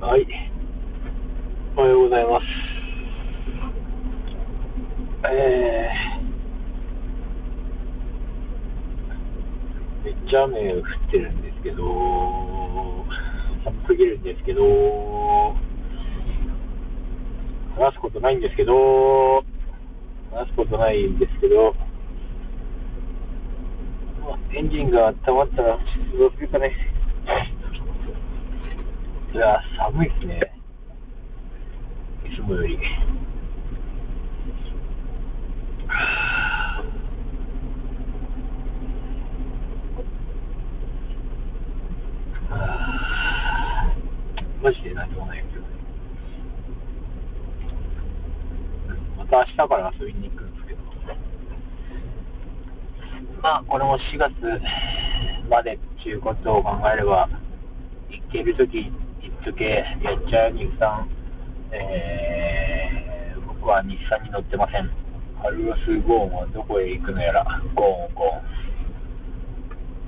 はい。おはようございます。えー、めっちゃ雨降ってるんですけど、寒すぎるんですけど、話すことないんですけど、話すことないんですけど、エンジンが温まったらどうするかね。いや、寒いっすね。いつもより。マジで何もないですよ。また明日から遊びに行くんですけど。まあ、これも4月までっていうことを考えれば、行けるとき行っとけ、やっちゃう日産、えー、僕は日産に乗ってません。カルロス・ゴーンはどこへ行くのやら、ゴーン。